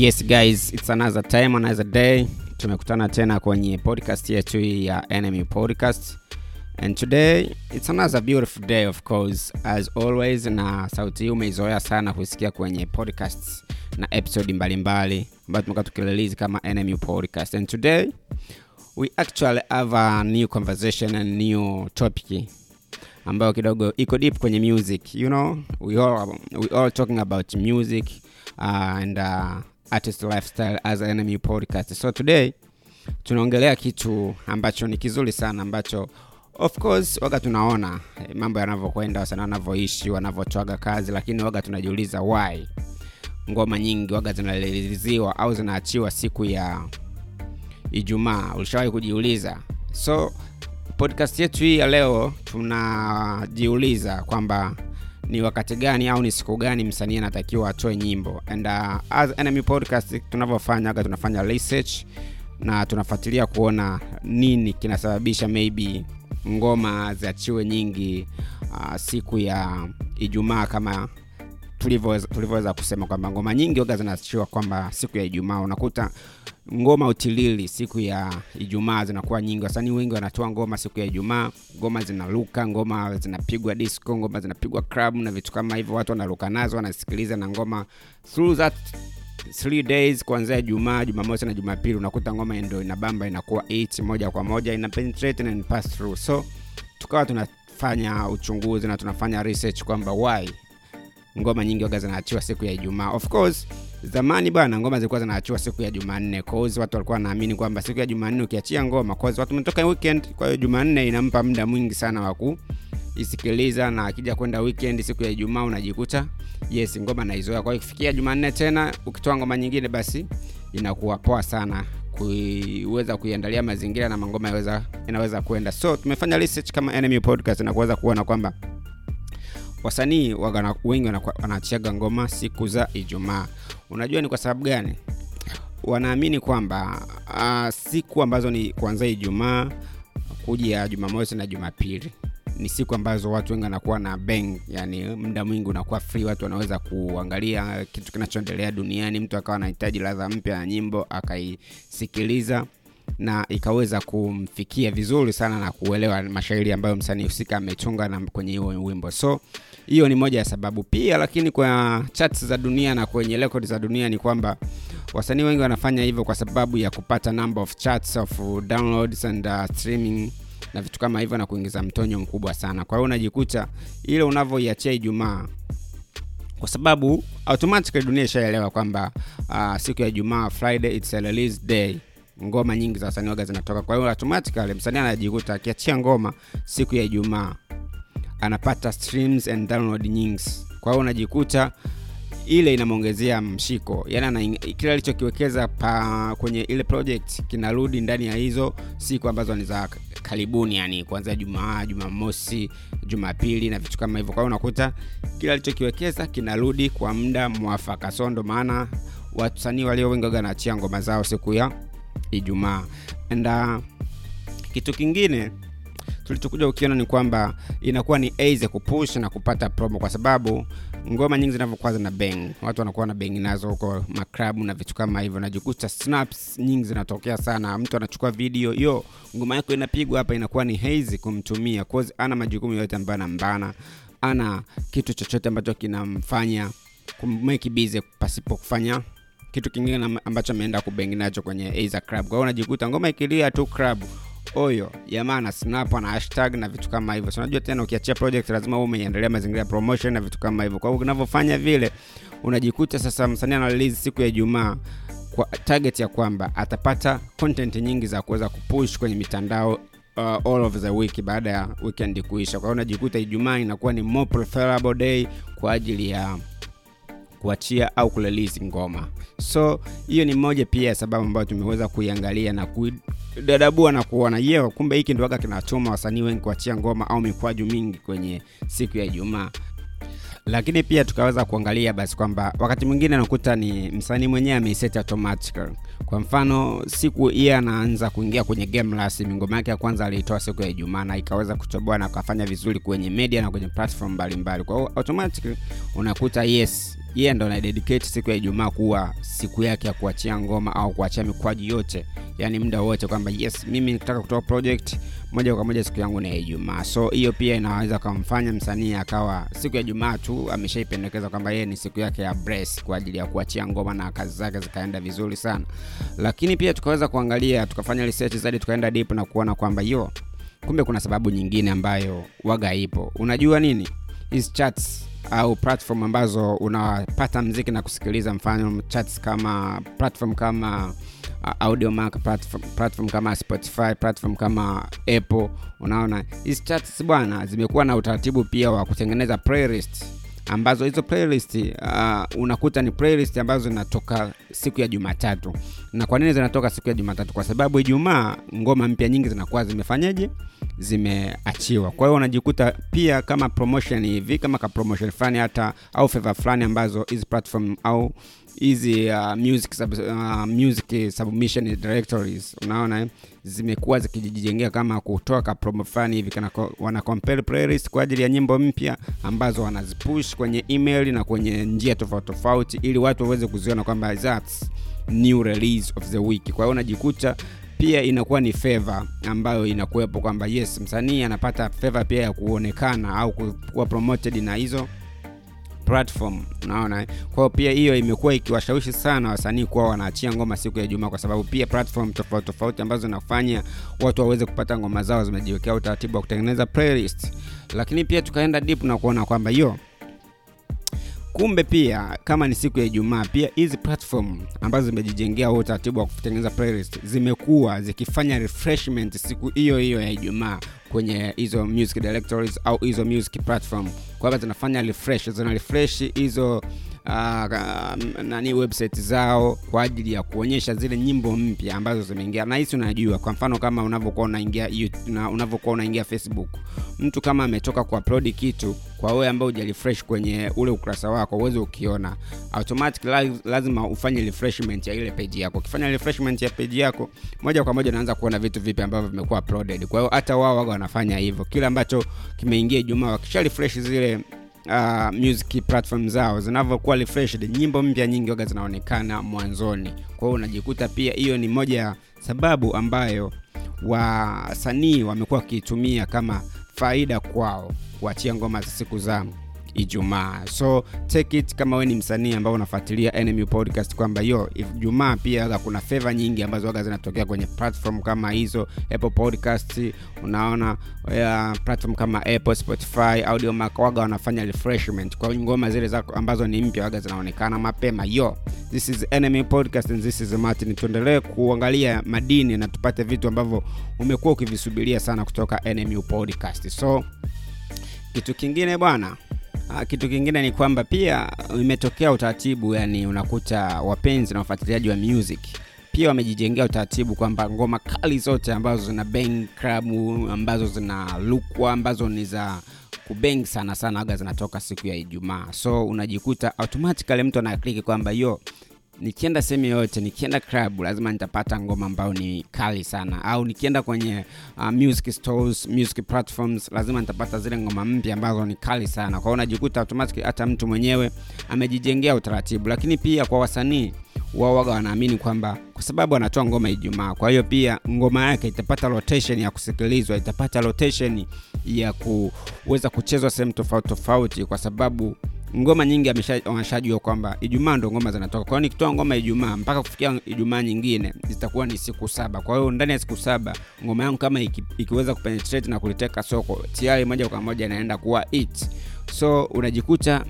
Yes guys, it's another time, another day. Tumekutana tena kwenye podcast yetu ya Enemy Podcast. And today it's another beautiful day of course as always, na sauti hii umeizoea sana kusikia kwenye podcasts na episode mbalimbali ambayo tumekuwa tukirelease kama Enemy Podcast. And today we actually have a new conversation and new topic ambayo kidogo iko deep kwenye music you know we all, we all talking about music uh, and uh, artist lifestyle as enemy podcast. So today tunaongelea kitu ambacho ni kizuri sana ambacho of course waga tunaona eh, mambo yanavyokwenda wasanii wanavyoishi wanavyotwaga kazi lakini waga tunajiuliza why. Ngoma nyingi waga zinareliziwa au zinaachiwa siku ya ijumaa. Ulishawahi kujiuliza? So podcast yetu hii ya leo tunajiuliza kwamba ni wakati gani au ni siku gani msanii anatakiwa atoe nyimbo. And uh, as enemy podcast tunavyofanya aga tunafanya research na tunafuatilia kuona nini kinasababisha maybe ngoma ziachiwe nyingi uh, siku ya ijumaa kama tulivyoweza kusema kwamba ngoma nyingi waga zinaachiwa kwamba siku ya ijumaa. Unakuta ngoma utilili siku ya ijumaa zinakuwa nyingi. Wasanii wengi wanatoa ngoma siku ya ijumaa. Ngoma zinaruka ngoma zinapigwa disco ngoma zinapigwa club na vitu kama hivyo. Watu wanaruka nazo wanasikiliza na ngoma through that three days kuanzia ijumaa jumamosi na jumapili. Unakuta ngoma ndo inabamba inakuwa 8 moja kwa moja ina and pass through. So tukawa tunafanya uchunguzi na tunafanya research kwamba why ngoma nyingi waga zinaachiwa siku ya ijumaa. Of course zamani bwana ngoma zilikuwa zinaachiwa siku ya jumanne. Cause watu walikuwa wanaamini kwamba siku ya jumanne ukiachia ngoma cause watu umetoka weekend kwa hiyo jumanne inampa muda mwingi sana wa kuisikiliza na akija kwenda weekend siku ya ijumaa unajikuta yes ngoma naizoea. Kwa ikifikia jumanne tena ukitoa ngoma nyingine basi inakuwa poa sana kuweza kuiandalia mazingira na mangoma yaweza inaweza kwenda. So tumefanya research kama enemy podcast na kuweza kuona kwamba wasanii wengi wanaachiaga ngoma siku za ijumaa. Unajua ni kwa sababu gani? Wanaamini kwamba uh, siku ambazo ni kuanzia ijumaa kuja jumamosi na jumapili ni siku ambazo watu wengi wanakuwa na bang yani muda mwingi unakuwa free watu wanaweza kuangalia kitu kinachoendelea duniani mtu akawa anahitaji ladha mpya ya nyimbo akaisikiliza na ikaweza kumfikia vizuri sana na kuelewa mashairi ambayo msanii husika ametunga na kwenye hiyo wimbo. So hiyo ni moja ya sababu. Pia lakini kwa charts za dunia na kwenye record za dunia ni kwamba wasanii wengi wanafanya hivyo kwa sababu ya kupata number of charts of downloads and uh, streaming na vitu kama hivyo na kuingiza mtonyo mkubwa sana. Kwa hiyo unajikuta ile unavyoiachia ijumaa kwa sababu automatically dunia ishaelewa kwamba uh, siku ya ijumaa friday it's a release day ngoma nyingi za wasanii waga zinatoka. Kwa hiyo automatically msanii anajikuta akiachia ngoma siku ya ijumaa. Anapata streams and download nyingi. Kwa hiyo unajikuta ile inamwongezea mshiko. Yani kile alichokiwekeza kwenye ile project kinarudi ndani ya hizo siku ambazo ni za karibuni yani kuanzia jumaa jumamosi jumapili na vitu kama hivyo. Kwa hiyo unakuta kile alichokiwekeza kinarudi kwa muda mwafaka. So ndo maana wasanii walio wengi waga wanaachia ngoma zao siku ya ijumaa. And uh, kitu kingine tulichokuja ukiona ni kwamba inakuwa ni easy kupush na kupata promo kwa sababu ngoma nyingi zinavyokuwa zina bang watu wanakuwa na bang nazo huko maklabu na vitu kama hivyo najikuta snaps nyingi zinatokea sana. Mtu anachukua video yo ngoma yako inapigwa hapa inakuwa ni hazy kumtumia cause ana majukumu yote ambayo anambana ana kitu chochote ambacho kinamfanya kummake busy pasipo kufanya kitu kingine ambacho ameenda kubengi nacho kwenye Aza club. Kwa hiyo unajikuta ngoma ikilia tu club oyo jamaa na snap na hashtag na vitu kama hivyo. So unajua tena ukiachia project lazima uwe umeiendelea mazingira ya promotion na vitu kama hivyo. Kwa hiyo unavyofanya vile unajikuta sasa msanii ana siku ya ijumaa kwa target ya kwamba atapata content nyingi za kuweza kupush kwenye mitandao uh, all of the week baada ya weekend kuisha. Kwa hiyo unajikuta ijumaa inakuwa ni more day kwa ajili ya kuachia au kurelisi ngoma. So hiyo ni moja pia ya sababu ambayo tumeweza kuiangalia na kuidadabua na kuona ye kumbe hiki ndo waga kinatuma wasanii wengi kuachia ngoma au mikwaju mingi kwenye siku ya ijumaa. Lakini pia tukaweza kuangalia basi kwamba wakati mwingine anakuta ni msanii mwenyewe ameiseti automatically. Kwa mfano siku iye anaanza kuingia kwenye game rasmi ngoma yake ya kwanza aliitoa siku ya ijumaa na ikaweza kutoboa na akafanya vizuri kwenye media na kwenye platform mbalimbali. Kwa hiyo automatically unakuta yes yeye ndo anadedicate siku ya ijumaa kuwa siku yake ya kuachia ngoma au kuachia mikwaji yote yani muda wote kwamba yes mimi nikitaka kutoa project moja kwa moja siku yangu ni ya ijumaa. So hiyo pia inaweza kumfanya msanii akawa siku ya jumaa tu ameshaipendekeza kwamba yeye ni siku yake ya brace kwa ajili ya kuachia ngoma na kazi zake zikaenda vizuri sana. Lakini pia tukaweza kuangalia tukafanya research zaidi tukaenda deep na kuona kwamba yo kumbe kuna sababu nyingine ambayo waga ipo. Unajua nini? Hizi chats au platform ambazo unapata mziki na kusikiliza mfano chats kama platform kama uh, audiomack platform, platform kama spotify platform kama apple unaona? Hizi chats bwana zimekuwa na utaratibu pia wa kutengeneza playlist ambazo hizo playlist uh, unakuta ni playlist ambazo zinatoka siku ya jumatatu. Na kwa nini zinatoka siku ya jumatatu? Kwa sababu ijumaa ngoma mpya nyingi zinakuwa zimefanyaje? Zimeachiwa. Kwa hiyo unajikuta pia kama promotion hivi kama ka promotion fulani hata au favor fulani ambazo hizi platform au hizi uh, uh, music submission directories unaona eh? zimekuwa zikijijengea kama kutoa ka promo fulani hivi wana playlist kwa ajili ya nyimbo mpya ambazo wanazipush kwenye email na kwenye njia tofauti tofauti ili watu waweze kuziona kwamba that's new release of the week kwa hiyo unajikuta pia inakuwa ni favor ambayo inakuwepo kwamba yes msanii anapata favor pia ya kuonekana au kuwa promoted na hizo platform unaona? Kwao pia hiyo imekuwa ikiwashawishi sana wasanii kuwa wanaachia ngoma siku ya jumaa kwa sababu pia platform tofauti tofauti ambazo zinafanya watu waweze kupata ngoma zao zimejiwekea utaratibu wa kutengeneza playlist. Lakini pia tukaenda deep na kuona kwamba hiyo kumbe pia kama ni siku ya ijumaa pia hizi platform ambazo zimejijengea huo utaratibu wa kutengeneza playlist zimekuwa zikifanya refreshment siku hiyo hiyo ya ijumaa kwenye hizo music directories au hizo music platform. Kwamba zinafanya refresh zina refresh hizo Uh, nani website zao kwa ajili ya kuonyesha zile nyimbo mpya ambazo zimeingia. Na hisi unajua kwa mfano kama unavyokuwa unaingia unavyokuwa unaingia facebook mtu kama ametoka kuaplodi kitu kwa wewe ambao hujarefresh kwenye ule ukurasa wako uweze ukiona. Automatic lazima ufanye refreshment ya ile page yako. Ukifanya refreshment ya page yako moja kwa moja unaanza kuona vitu vipi ambavyo vimekuwa kwa hiyo hata wao waga wanafanya hivyo. Kile ambacho kimeingia ijumaa wakisha refresh zile uh, music platform zao zinavyokuwa refreshed nyimbo mpya nyingi waga zinaonekana mwanzoni. Kwa hiyo unajikuta pia hiyo ni moja ya sababu ambayo wasanii wamekuwa wakiitumia kama faida kwao kuachia ngoma za siku za ijumaa. So take it kama we ni msanii ambao unafuatilia podcast kwamba yo ijumaa pia waga kuna favor nyingi ambazo waga zinatokea kwenye platform kama hizo apple podcast unaona uh, platform kama apple spotify audiomack waga wanafanya refreshment. Kwa ngoma zile zako ambazo ni mpya waga zinaonekana mapema. Yo this is NMU podcast and this is martin. Tuendelee kuangalia madini na tupate vitu ambavyo umekuwa ukivisubiria sana kutoka NMU podcast. So kitu kingine bwana kitu kingine ni kwamba pia imetokea utaratibu yani unakuta wapenzi na wafuatiliaji wa music pia wamejijengea utaratibu kwamba ngoma kali zote ambazo zina bang club ambazo zina lukwa ambazo ni za kubeng sana sana aga zinatoka siku ya ijumaa. So unajikuta automatically mtu anakliki kwamba yo nikienda sehemu yoyote nikienda club lazima nitapata ngoma ambayo ni kali sana. Au nikienda kwenye uh, music stores music platforms lazima nitapata zile ngoma mpya ambazo ni kali sana. Kwa hiyo automatic hata mtu mwenyewe amejijengea utaratibu. Lakini pia kwa wasanii wao waga wanaamini kwamba kwa sababu anatoa ngoma ijumaa kwa hiyo pia ngoma yake itapata rotation ya kusikilizwa itapata rotation ya kuweza kuchezwa sehemu tofauti tofauti kwa sababu ngoma nyingi wameshajua kwamba ijumaa ndo ngoma zinatoka. Kwa hiyo nikitoa ngoma ijumaa mpaka kufikia ijumaa nyingine zitakuwa ni siku saba. Kwa hiyo ndani ya siku saba ngoma yangu kama iki, ikiweza kupenetrate na kuliteka soko tayari moja kwa moja inaenda kuwa it. So unajikuta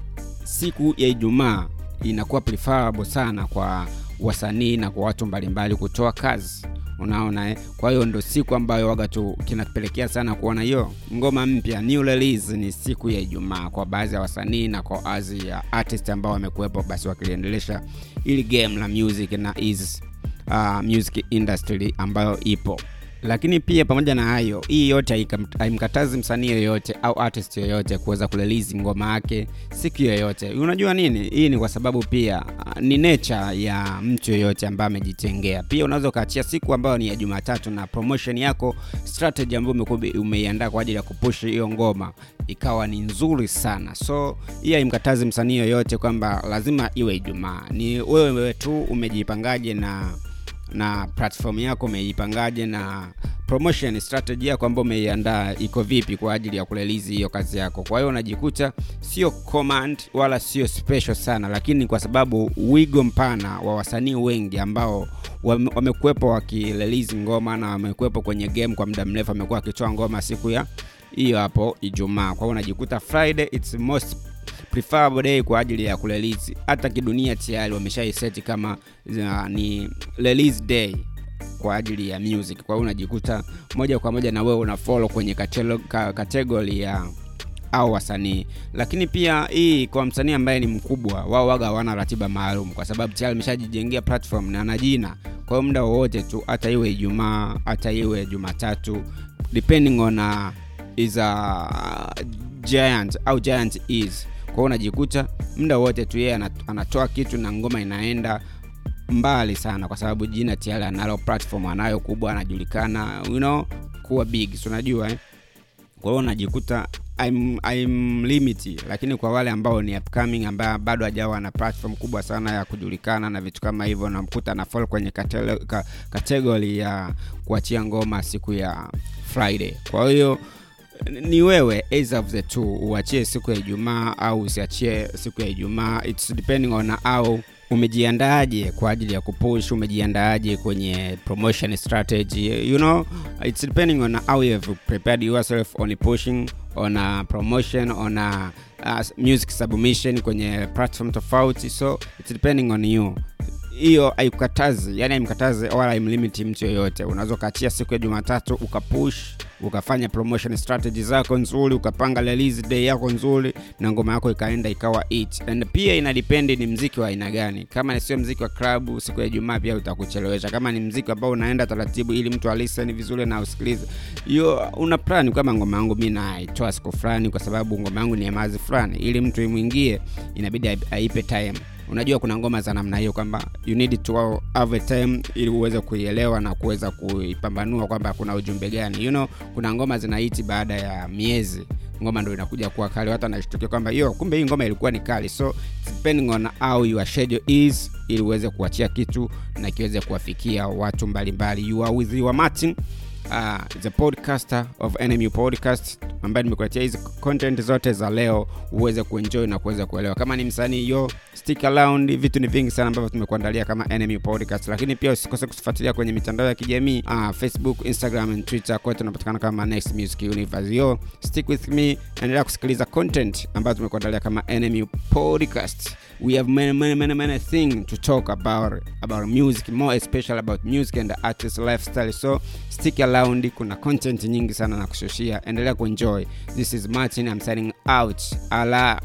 siku ya ijumaa inakuwa preferable sana kwa wasanii na kwa watu mbalimbali kutoa kazi unaona eh? kwa hiyo ndo siku ambayo waga tu kinapelekea sana kuona hiyo ngoma mpya new release ni siku ya ijumaa kwa baadhi ya wasanii na kwa baadhi ya artist ambao wamekuwepo basi wakiliendelesha ili game la music na is uh, music industry ambayo ipo lakini pia pamoja na hayo hii yote haimkatazi msanii yoyote au artist yoyote kuweza kurelease ngoma yake siku yoyote. Unajua nini? Hii ni kwa sababu pia ah, ni nature ya mtu yoyote ambaye amejitengea. Pia unaweza ukaachia siku ambayo ni ya jumatatu na promotion yako strategy ambayo umeiandaa kwa ajili ya kupush hiyo ngoma ikawa ni nzuri sana. So hii haimkatazi msanii yoyote kwamba lazima iwe ijumaa. Ni wewe tu umejipangaje na na platform yako umeipangaje na promotion strategy yako ambayo umeiandaa iko vipi kwa ajili ya kurelizi hiyo kazi yako? Kwa hiyo unajikuta sio command wala sio special sana lakini kwa sababu wigo mpana wa wasanii wengi ambao wamekuwepo wakirelizi ngoma na wamekuwepo kwenye game kwa muda mrefu amekuwa akitoa ngoma siku ya hiyo hapo ijumaa. Kwa hiyo unajikuta friday its most preferable day kwa ajili ya kurelease. Hata kidunia tayari wameshaiseti kama uh, ni release day kwa ajili ya music. Kwa hiyo unajikuta moja kwa moja na wewe una kwenye kategori ya au wasanii. Lakini pia hii kwa msanii ambaye ni mkubwa wao waga hawana ratiba maalum kwa sababu tayari ameshajijengea platform na ana jina. Kwa hiyo muda wowote tu hata iwe ijumaa hata iwe jumatatu depending on uh, is a giant au giant is kwa hiyo unajikuta muda wote tu yeye anatoa kitu na ngoma inaenda mbali sana kwa sababu jina tayari analo platform anayo kubwa anajulikana you know kuwa big so unajua eh? kwa hiyo unajikuta I'm, I'm limit lakini kwa wale ambao ni upcoming ambaye bado hajawa na platform kubwa sana ya kujulikana na vitu kama hivyo namkuta na fall kwenye kategori ya kuachia ngoma siku ya friday kwa hiyo ni wewe either of the two. Uachie siku ya ijumaa au usiachie siku ya ijumaa. Its depending on au umejiandaaje kwa ajili ya kupush umejiandaaje kwenye promotion strategy. You know it's depending on how you have prepared yourself on pushing on a promotion on a, uh, music submission kwenye platform tofauti. So it's depending on you hiyo haikukatazi yani haimkatazi wala haimlimiti mtu yoyote. Unaweza ukaachia siku ya jumatatu ukapush ukafanya promotion strategy zako nzuri ukapanga release day yako nzuri na ngoma yako ikaenda ikawa it. And pia inadipendi ni mziki wa aina gani. Kama sio mziki wa klabu siku ya jumaa pia utakuchelewesha. Kama ni mziki ambao unaenda taratibu ili mtu alisen vizuri na usikilize hiyo una plani kama ngoma yangu mi naitoa siku fulani kwa sababu ngoma yangu ni ya fulani. Ili mtu imwingie inabidi aipe time unajua kuna ngoma za namna hiyo kwamba you need to have a time ili uweze kuielewa na kuweza kuipambanua kwamba kuna ujumbe gani. You know kuna ngoma zinahiti baada ya miezi. Ngoma ndo inakuja kuwa kali watu wanashtukia kwamba yo kumbe hii ngoma ilikuwa ni kali. So depending on how your schedule is ili uweze kuachia kitu na kiweze kuwafikia watu mbalimbali. You are with your martin uh, the podcaster of NMU podcast ambaye nimekuletea hizi content zote za leo uweze kuenjoy na kuweza kuelewa. Kama ni msanii yo stick around vitu ni vingi sana ambavyo tumekuandalia kama NMU podcast lakini pia usikose kutufuatilia kwenye mitandao ya kijamii uh, facebook instagram and twitter. Kote tunapatikana kama next music universe. Yo stick with me endelea kusikiliza content ambayo tumekuandalia kama NMU podcast we have many many many many thing to talk about about music more especially about music and artist lifestyle. So stick around kuna content nyingi sana na kushushia endelea kuenjoy. This is martin i'm signing out. Ala